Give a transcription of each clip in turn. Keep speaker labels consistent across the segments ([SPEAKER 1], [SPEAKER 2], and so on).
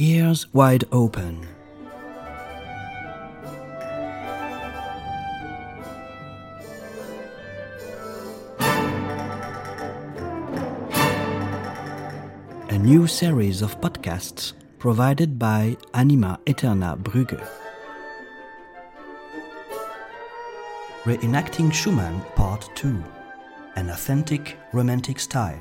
[SPEAKER 1] Ears wide open. A new series of podcasts provided by Anima Eterna Brügge. Reenacting Schumann Part 2 An Authentic Romantic Style.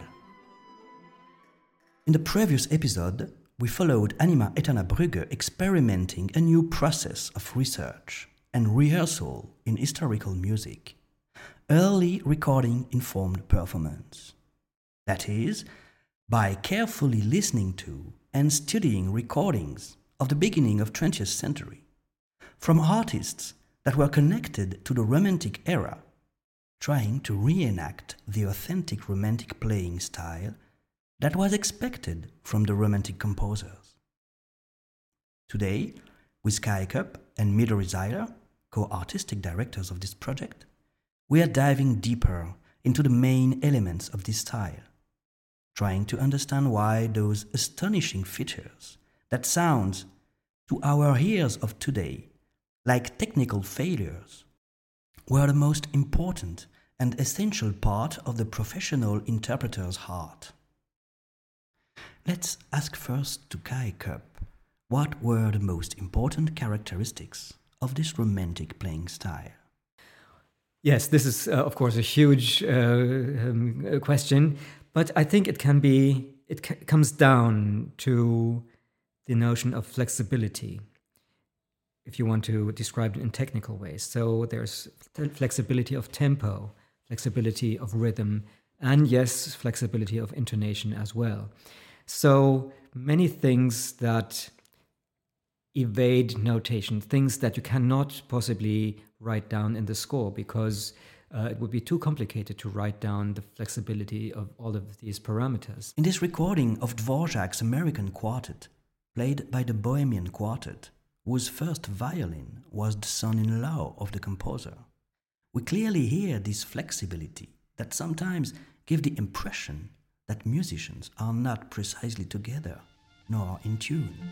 [SPEAKER 1] In the previous episode, we followed Anima Eterna Brügge experimenting a new process of research and rehearsal in historical music early recording informed performance. That is, by carefully listening to and studying recordings of the beginning of 20th century from artists that were connected to the romantic era trying to reenact the authentic romantic playing style that was expected from the romantic composers. Today, with Kai Köpp and Midori Seiler, co-artistic directors of this project, we are diving deeper into the main elements of this style, trying to understand why those astonishing features that sounds to our ears of today like technical failures were the most important and essential part of the professional interpreter's heart. Let's ask first to Kai Köpp what were the most important characteristics of this romantic playing style?
[SPEAKER 2] Yes, this is, uh, of course, a huge uh, um, question, but I think it can be, it comes down to the notion of flexibility, if you want to describe it in technical ways. So there's flexibility of tempo, flexibility of rhythm, and yes, flexibility of intonation as well. So many things that evade notation, things that you cannot possibly write down in the score because uh, it would be too complicated to write down the flexibility of all of these parameters.
[SPEAKER 1] In this recording of Dvorak's American Quartet, played by the Bohemian Quartet, whose first violin was the son in law of the composer, we clearly hear this flexibility that sometimes give the impression that musicians are not precisely together nor in tune.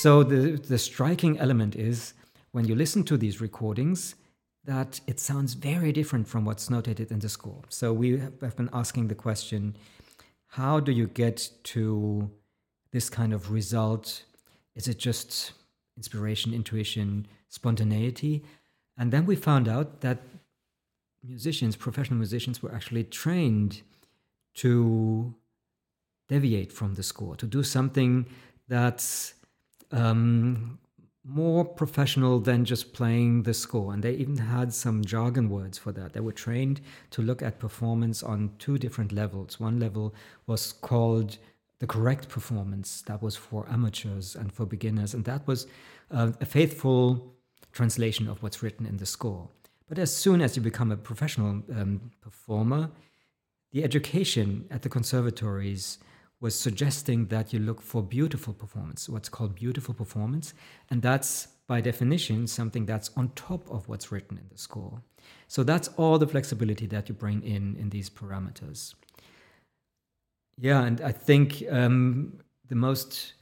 [SPEAKER 2] So the, the striking element is when you listen to these recordings that it sounds very different from what's notated in the score. So we have been asking the question, how do you get to this kind of result? Is it just inspiration, intuition, spontaneity? And then we found out that musicians, professional musicians, were actually trained to deviate from the score, to do something that's um, more professional than just playing the score. And they even had some jargon words for that. They were trained to look at performance on two different levels. One level was called the correct performance, that was for amateurs and for beginners. And that was uh, a faithful translation of what's written in the score. But as soon as you become a professional um, performer, the education at the conservatories was suggesting that you look for beautiful performance, what's called beautiful performance. And that's, by definition, something that's on top of what's written in the score. So that's all the flexibility that you bring in in these parameters. Yeah, and I think um, the most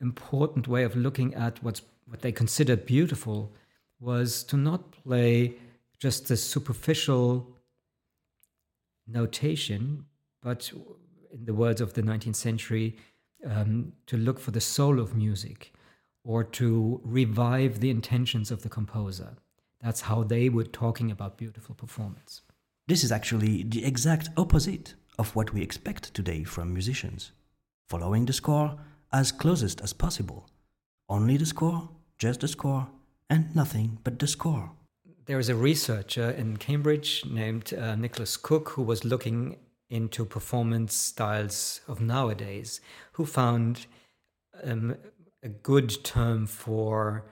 [SPEAKER 2] important way of looking at what's what they considered beautiful was to not play just the superficial notation, but in the words of the 19th century, um, to look for the soul of music or to revive the intentions of the composer. That's how they were talking about beautiful performance.
[SPEAKER 1] This is actually the exact opposite of what we expect today from musicians. Following the score as closest as possible. Only the score, just the score, and nothing but the score.
[SPEAKER 2] There is a researcher in Cambridge named uh, Nicholas Cook who was looking into performance styles of nowadays, who found um, a good term for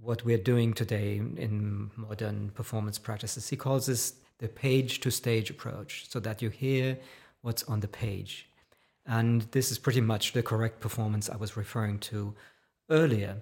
[SPEAKER 2] what we're doing today in modern performance practices. He calls this the page to stage approach, so that you hear what's on the page. And this is pretty much the correct performance I was referring to earlier.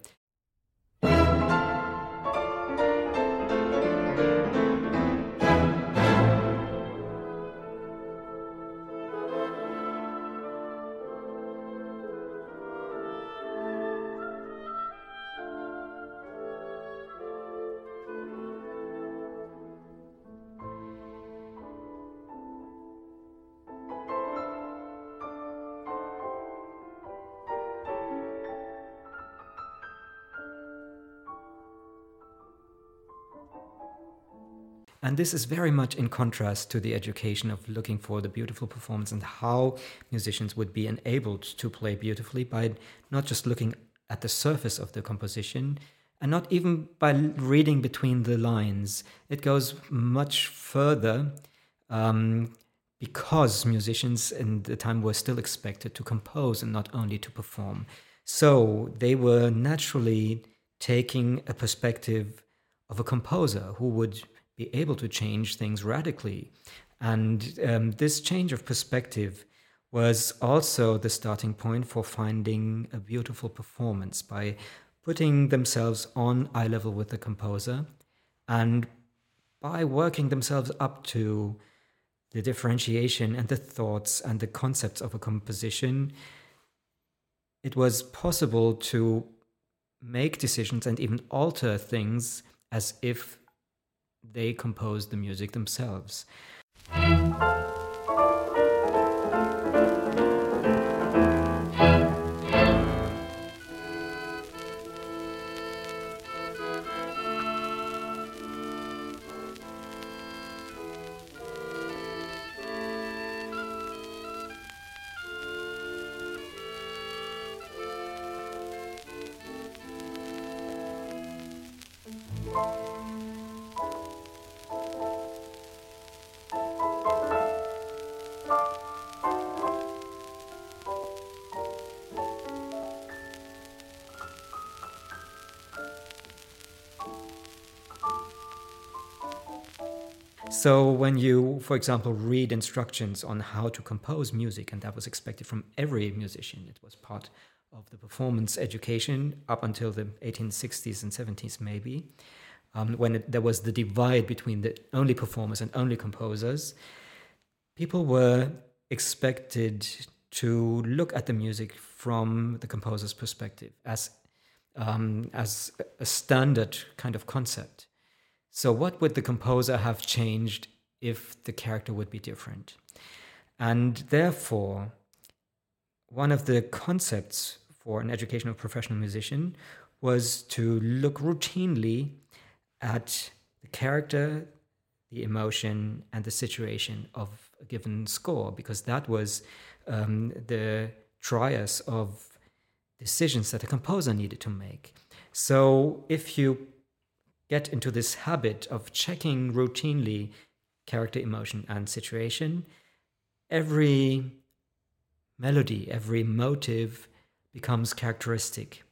[SPEAKER 2] And this is very much in contrast to the education of looking for the beautiful performance and how musicians would be enabled to play beautifully by not just looking at the surface of the composition and not even by reading between the lines. It goes much further um, because musicians in the time were still expected to compose and not only to perform. So they were naturally taking a perspective of a composer who would be able to change things radically. And um, this change of perspective was also the starting point for finding a beautiful performance by putting themselves on eye level with the composer and by working themselves up to the differentiation and the thoughts and the concepts of a composition, it was possible to make decisions and even alter things as if they composed the music themselves. When you, for example, read instructions on how to compose music, and that was expected from every musician, it was part of the performance education up until the 1860s and 70s, maybe, um, when it, there was the divide between the only performers and only composers, people were expected to look at the music from the composer's perspective as um, as a standard kind of concept. So, what would the composer have changed if the character would be different? And therefore, one of the concepts for an educational professional musician was to look routinely at the character, the emotion, and the situation of a given score, because that was um, the trias of decisions that a composer needed to make. So, if you get into this habit of checking routinely character, emotion, and situation, every melody, every motive becomes characteristic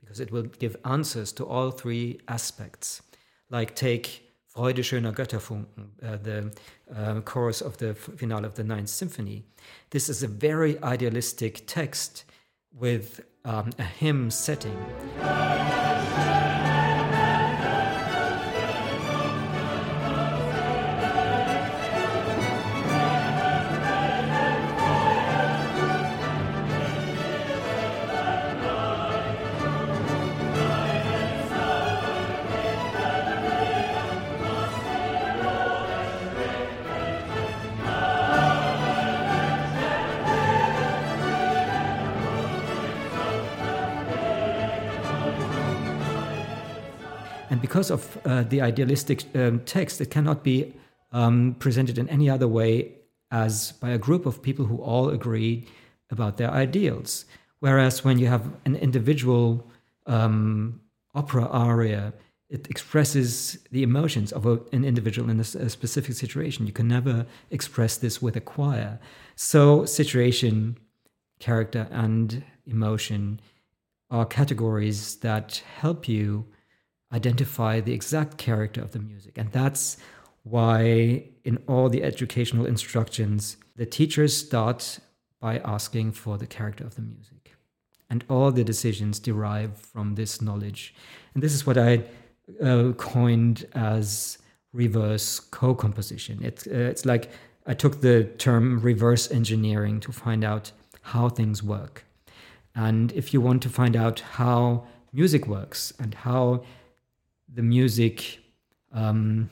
[SPEAKER 2] because it will give answers to all three aspects. Like take Freude schöner Götterfunken, uh, the uh, chorus of the finale of the Ninth Symphony. This is a very idealistic text with um, a hymn setting. Because of uh, the idealistic um, text, it cannot be um, presented in any other way as by a group of people who all agree about their ideals. Whereas when you have an individual um, opera aria, it expresses the emotions of a, an individual in a, a, specific situation. You can never express this with a choir. So, situation, character, and emotion are categories that help you identify the exact character of the music. And that's why, in all the educational instructions, the teachers start by asking for the character of the music. And all the decisions derive from this knowledge. And this is what I uh, coined as reverse co composition. It, uh, it's like I took the term reverse engineering to find out how things work. And if you want to find out how music works and how the music um,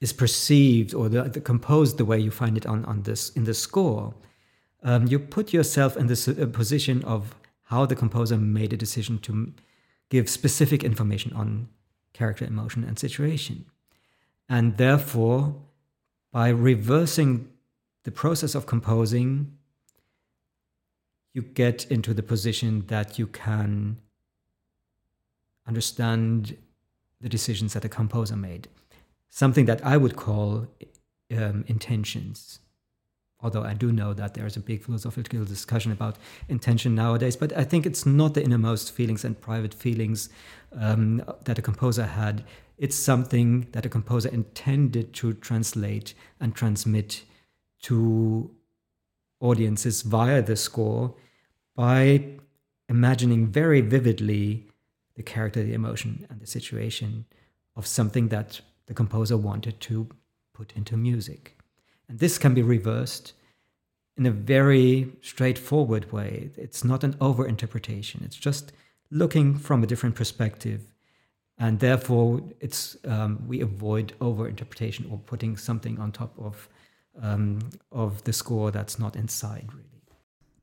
[SPEAKER 2] is perceived or the, the, composed the way you find it on, on this in the score, um, you put yourself in this uh, position of how the composer made a decision to give specific information on character, emotion, and situation. And therefore, by reversing the process of composing, you get into the position that you can understand the decisions that a composer made. Something that I would call um, intentions. Although I do know that there's a big philosophical discussion about intention nowadays, but I think it's not the innermost feelings and private feelings um, that a composer had. It's something that a composer intended to translate and transmit to audiences via the score by imagining very vividly the character, the emotion, and the situation of something that the composer wanted to put into music. And this can be reversed in a very straightforward way. It's not an overinterpretation, it's just looking from a different perspective. And therefore, it's um, we avoid overinterpretation or putting something on top of um, of the score that's not inside, really.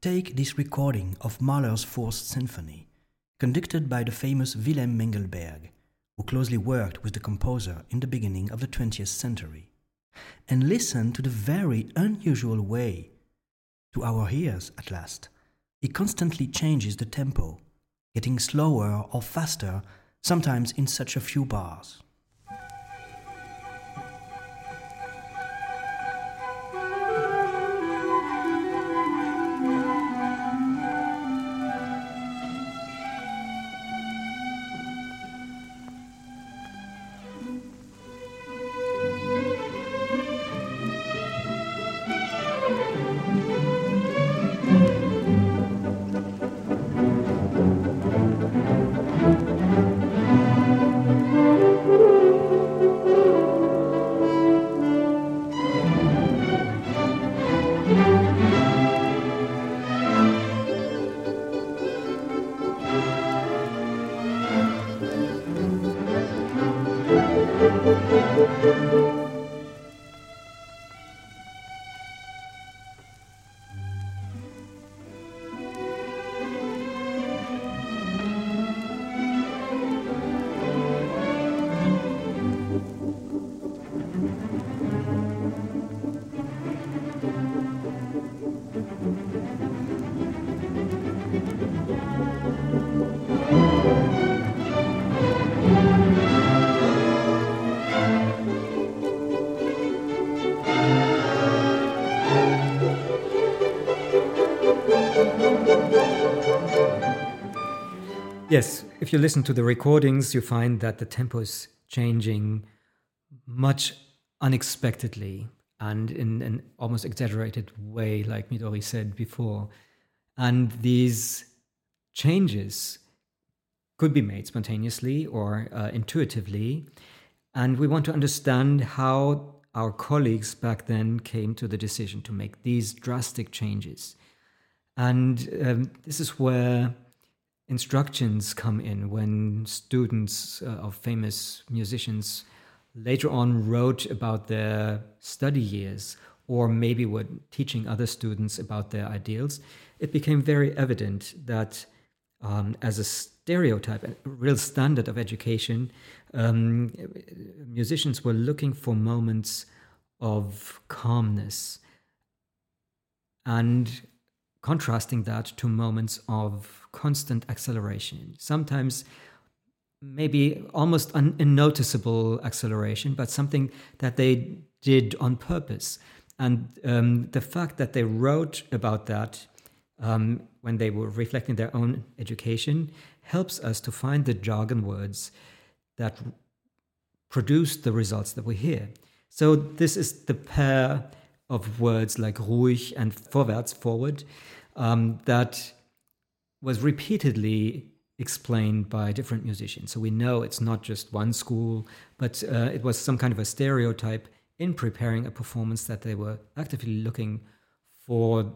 [SPEAKER 1] Take this recording of Mahler's Fourth Symphony, conducted by the famous Wilhelm Mengelberg, who closely worked with the composer in the beginning of the 20th century, and listen to the very unusual way, to our ears at last, he constantly changes the tempo, getting slower or faster, sometimes in such a few bars.
[SPEAKER 2] If you listen to the recordings, you find that the tempo is changing much unexpectedly and in an almost exaggerated way, like Midori said before. And these changes could be made spontaneously or uh, intuitively. And we want to understand how our colleagues back then came to the decision to make these drastic changes. And um, this is where instructions come in when students uh, of famous musicians later on wrote about their study years or maybe were teaching other students about their ideals, it became very evident that um, as a stereotype, a real standard of education, um, musicians were looking for moments of calmness. And contrasting that to moments of constant acceleration. Sometimes maybe almost un- unnoticeable acceleration, but something that they did on purpose. And um, the fact that they wrote about that um, when they were reflecting their own education helps us to find the jargon words that produce the results that we hear. So this is the pair of words like ruhig and vorwärts, forward, um, that was repeatedly explained by different musicians. So we know it's not just one school, but uh, it was some kind of a stereotype in preparing a performance that they were actively looking for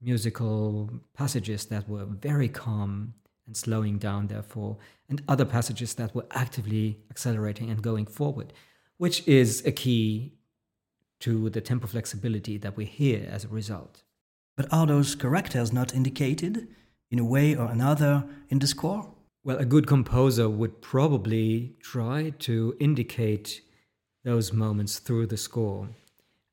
[SPEAKER 2] musical passages that were very calm and slowing down, therefore, and other passages that were actively accelerating and going forward, which is a key to the tempo flexibility that we hear as a result.
[SPEAKER 1] But are those characters not indicated in a way or another in the score?
[SPEAKER 2] Well, a good composer would probably try to indicate those moments through the score.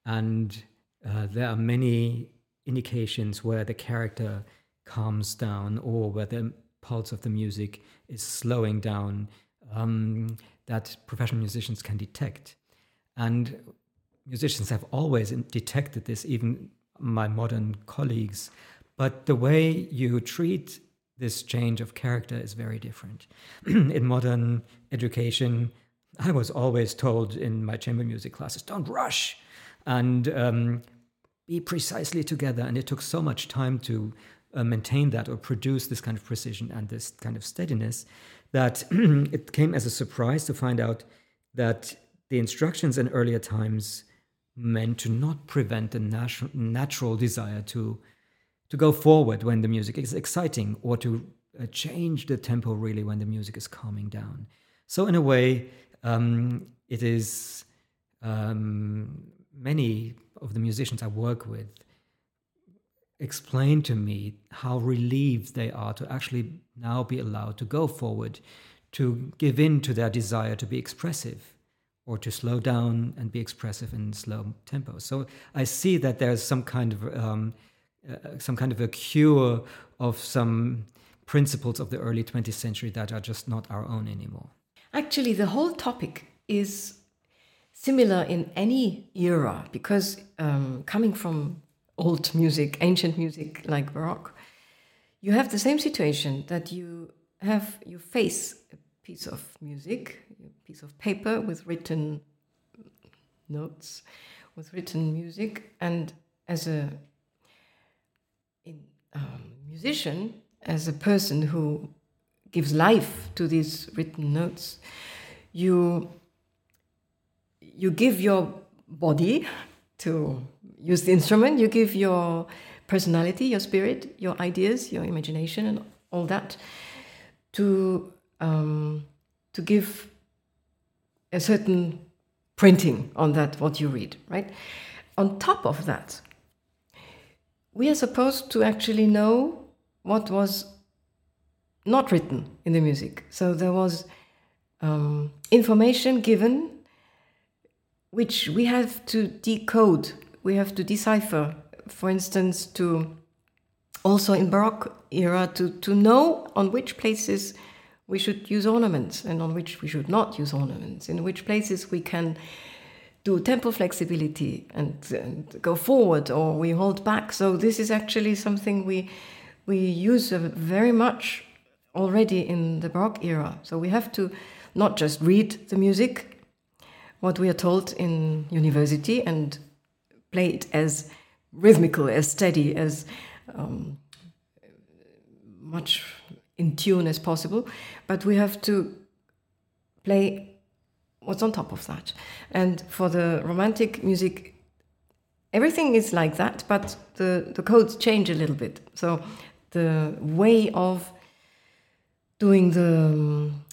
[SPEAKER 2] And uh, there are many indications where the character calms down or where the pulse of the music is slowing down um, that professional musicians can detect. And musicians have always detected this, even my modern colleagues. But the way you treat this change of character is very different. in modern education, I was always told in my chamber music classes, don't rush and um, be precisely together. And it took so much time to uh, maintain that or produce this kind of precision and this kind of steadiness that it came as a surprise to find out that the instructions in earlier times meant to not prevent the natu- natural desire to to go forward when the music is exciting or to uh, change the tempo really when the music is calming down. So in a way, um, it is um, many of the musicians I work with explain to me how relieved they are to actually now be allowed to go forward, to give in to their desire to be expressive or to slow down and be expressive in slow tempo. So I see that there's some kind of um, uh, some kind of a cure of some principles of the early 20th century that are just not our own anymore.
[SPEAKER 3] Actually, the whole topic is similar in any era because um, coming from old music, ancient music like Baroque, you have the same situation that you have you face piece of music, a piece of paper with written notes, with written music, and as a in, um, musician, as a person who gives life to these written notes, you you give your body to use the instrument, you give your personality, your spirit, your ideas, your imagination, and all that to um, to give a certain printing on that what you read, right? On top of that, we are supposed to actually know what was not written in the music. So there was um, information given which we have to decode, we have to decipher. For instance, to also in Baroque era to, to know on which places we should use ornaments and on which we should not use ornaments, in which places we can do tempo flexibility and, and, go forward or we hold back. So this is actually something we we use very much already in the Baroque era. So we have to not just read the music, what we are told in university, and play it as rhythmical, as steady, as um, much in tune as possible, but we have to play what's on top of that. And for the romantic music, everything is like that, but the, the codes change a little bit. So the way of doing the um,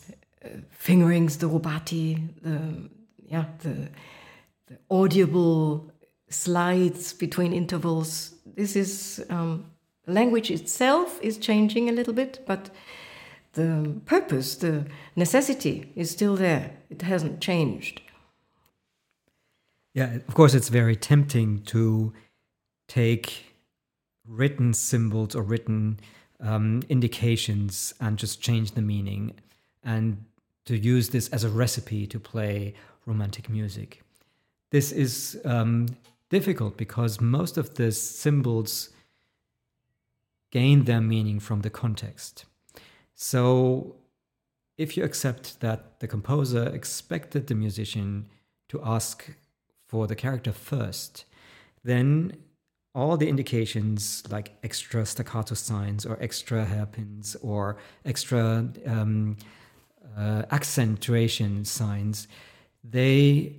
[SPEAKER 3] fingerings, the rubati, the yeah, the, the audible slides between intervals. This is um, language itself is changing a little bit, but the purpose, the necessity is still there. It hasn't changed.
[SPEAKER 2] Yeah, of course, it's very tempting to take written symbols or written um, indications and just change the meaning and to use this as a recipe to play romantic music. This is um, difficult because most of the symbols gain their meaning from the context. So, if you accept that the composer expected the musician to ask for the character first, then all the indications like extra staccato signs or extra hairpins or extra um, uh, accentuation signs, they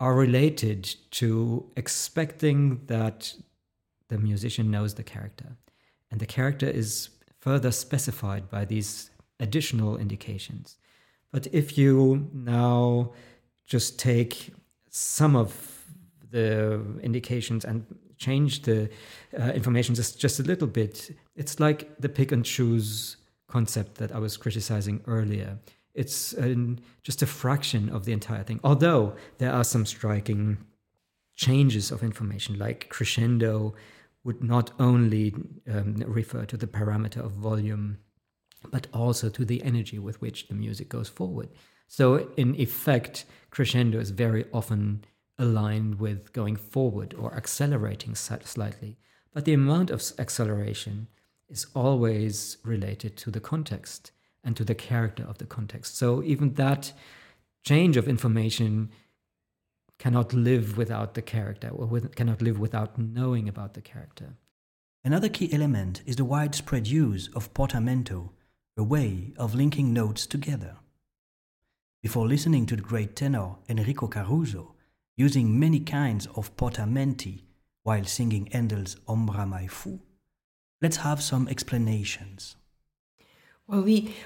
[SPEAKER 2] are related to expecting that the musician knows the character. And the character is further specified by these additional indications. But if you now just take some of the indications and change the uh, information just, just a little bit, it's like the pick and choose concept that I was criticizing earlier. It's an, just a fraction of the entire thing. Although there are some striking changes of information, like crescendo would not only um, refer to the parameter of volume, but also to the energy with which the music goes forward. So, in effect, crescendo is very often aligned with going forward or accelerating slightly. But the amount of acceleration is always related to the context and to the character of the context. So even that change of information cannot live without the character or with, cannot live without knowing about the character.
[SPEAKER 1] Another key element is the widespread use of portamento, a way of linking notes together. Before listening to the great tenor Enrico Caruso using many kinds of portamenti while singing Handel's Ombra mai fu, let's have some explanations.
[SPEAKER 3] Well, we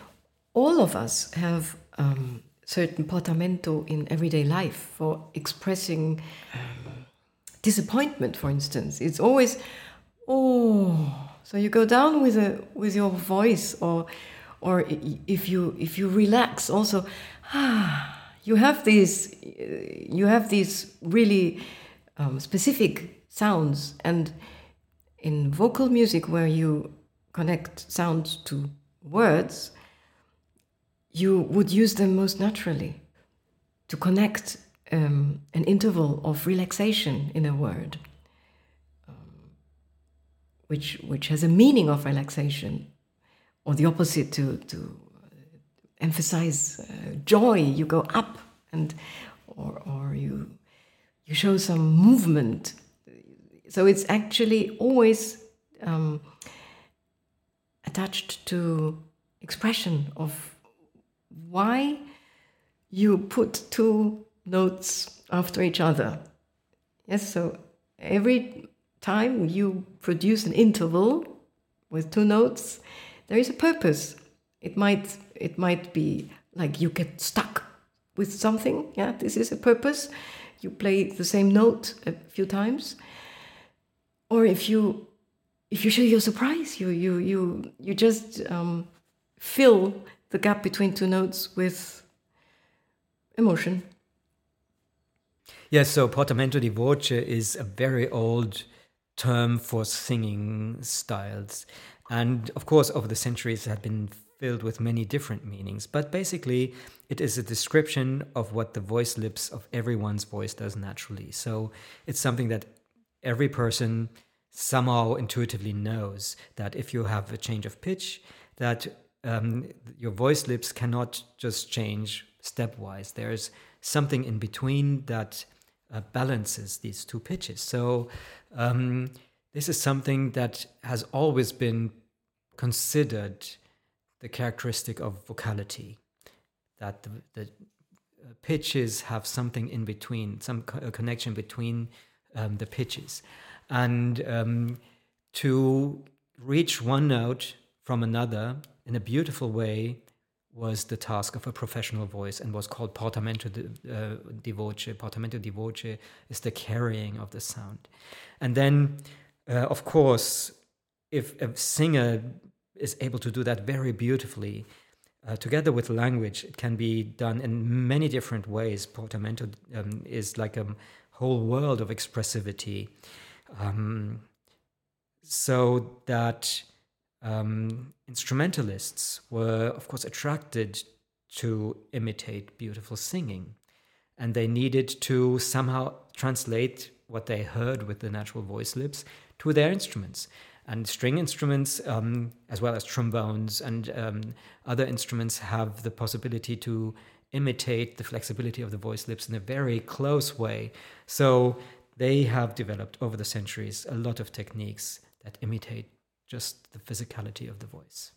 [SPEAKER 3] all of us have um, certain portamento in everyday life for expressing um, disappointment, for instance. It's always, oh, so you go down with a with your voice, or or if you if you relax, also, ah, you have these you have these really um, specific sounds, and in vocal music where you connect sounds to words you would use them most naturally to connect um, an interval of relaxation in a word, um, which which has a meaning of relaxation, or the opposite to to emphasize uh, joy. You go up, and or or you you show some movement. So it's actually always um, attached to expression of why you put two notes after each other. Yes, so every time you produce an interval with two notes, there is a purpose. It might it might be like you get stuck with something. Yeah, this is a purpose. You play the same note a few times, or if you if you show your surprise, you you you you just um, fill the gap between two notes with emotion.
[SPEAKER 2] Yes, so portamento di voce is a very old term for singing styles. And of course, over the centuries, it had been filled with many different meanings. But basically, it is a description of what the voice lips of everyone's voice does naturally. So it's something that every person somehow intuitively knows that if you have a change of pitch, that um, your voice lips cannot just change stepwise. There's something in between that uh, balances these two pitches. So um, this is something that has always been considered the characteristic of vocality, that the, the uh, pitches have something in between, some co- connection between um, the pitches, and um, to reach one note from another in a beautiful way was the task of a professional voice and was called portamento di, uh, di voce. Portamento di voce is the carrying of the sound. And then, uh, of course, if a singer is able to do that very beautifully. Uh, together with language, it can be done in many different ways. Portamento um, is like a whole world of expressivity. Um, so that um, instrumentalists were, of course, attracted to imitate beautiful singing. And they needed to somehow translate what they heard with the natural voice lips to their instruments. And string instruments, um, as well as trombones and um, other instruments, have the possibility to imitate the flexibility of the voice lips in a very close way. So they have developed over the centuries a lot of techniques that imitate just the physicality of the voice.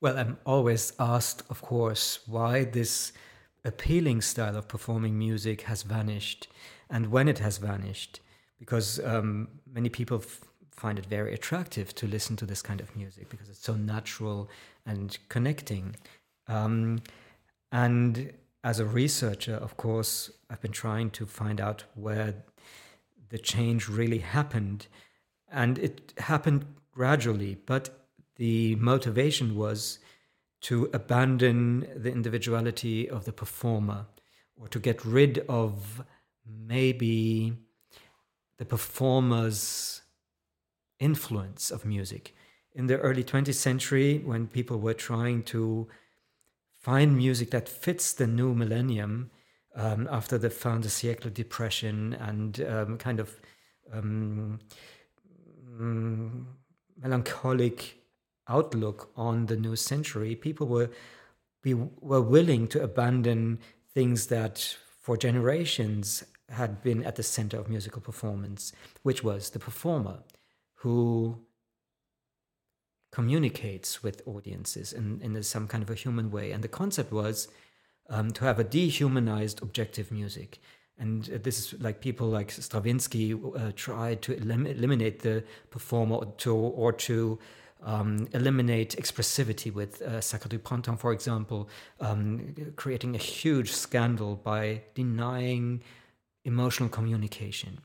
[SPEAKER 2] Well, I'm always asked, of course, why this appealing style of performing music has vanished and when it has vanished, because um, many people f- find it very attractive to listen to this kind of music because it's so natural and connecting. Um, and as a researcher, of course, I've been trying to find out where the change really happened. And it happened gradually, but the motivation was to abandon the individuality of the performer or to get rid of maybe the performer's influence of music. In the early 20th century, when people were trying to find music that fits the new millennium um, after the fin de siècle depression and um, kind of um, mm, melancholic outlook on the new century, people were we were willing to abandon things that for generations had been at the center of musical performance, which was the performer who communicates with audiences in, in some kind of a human way. And the concept was um, to have a dehumanized objective music. And this is like people like Stravinsky uh, tried to elim- eliminate the performer or to, or to um, eliminate expressivity with uh, Sacre du Printemps, for example, um, creating a huge scandal by denying emotional communication.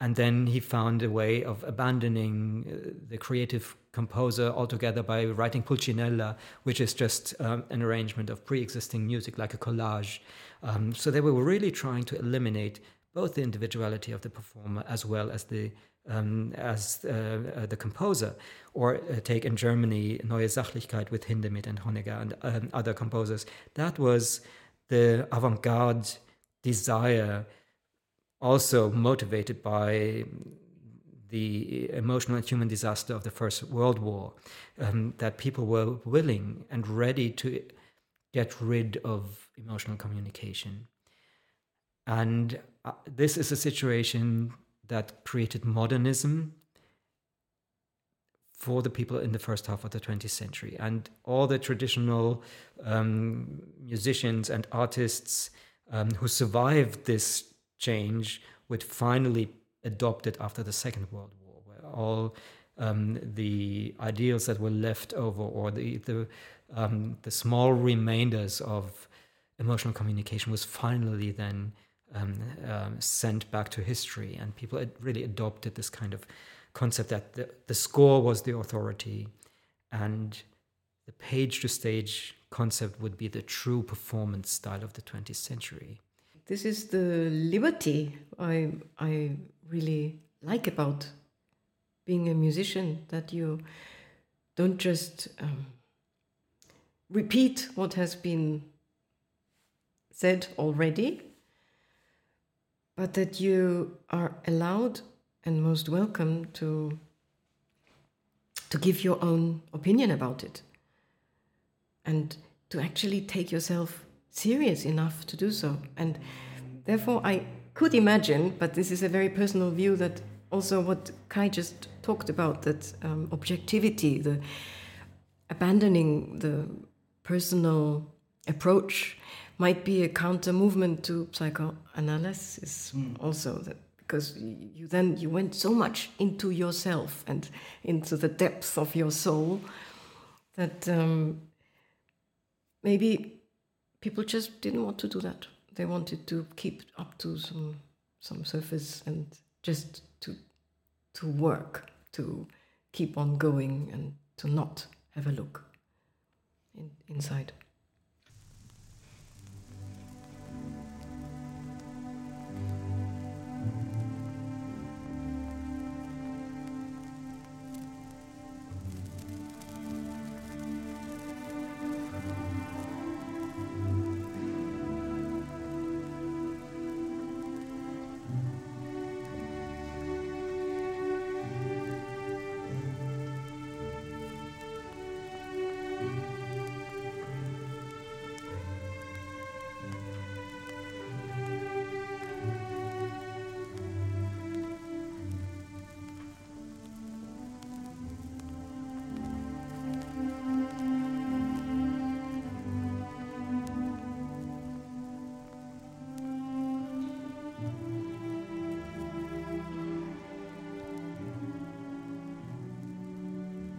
[SPEAKER 2] And then he found a way of abandoning uh, the creative composer altogether by writing Pulcinella, which is just um, an arrangement of pre existing music, like a collage. Um, so they were really trying to eliminate both the individuality of the performer as well as the um, as uh, uh, the composer, or uh, take in Germany Neue Sachlichkeit with Hindemith and Honegger and um, other composers. That was the avant garde desire, also motivated by the emotional and human disaster of the First World War, um, that people were willing and ready to get rid of emotional communication. And uh, this is a situation that created modernism for the people in the first half of the 20th century. And all the traditional um, musicians and artists um, who survived this change would finally adopt it after the Second World War, where all um, the ideals that were left over or the, the, um, the small remainders of emotional communication was finally then um, um, sent back to history, and people had really adopted this kind of concept that the, the score was the authority, and the page to stage concept would be the true performance style of the 20th century.
[SPEAKER 3] This is the liberty I, I really like about being a musician that you don't just um, repeat what has been said already, but that you are allowed and most welcome to to give your own opinion about it. And to actually take yourself serious enough to do so. And therefore i could imagine but this is a very personal view that also what kai just talked about that um, objectivity the abandoning the personal approach might be a counter movement to psychoanalysis mm. also that because you then you went so much into yourself and into the depths of your soul that um, maybe people just didn't want to do that. They wanted to keep up to some some surface and just to to work, to keep on going and to not have a look in, inside.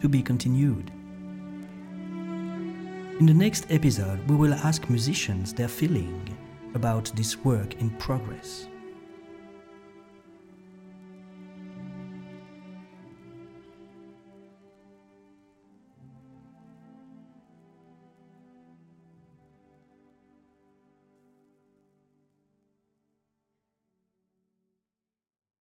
[SPEAKER 1] To be continued. In the next episode, we will ask musicians their feeling about this work in progress.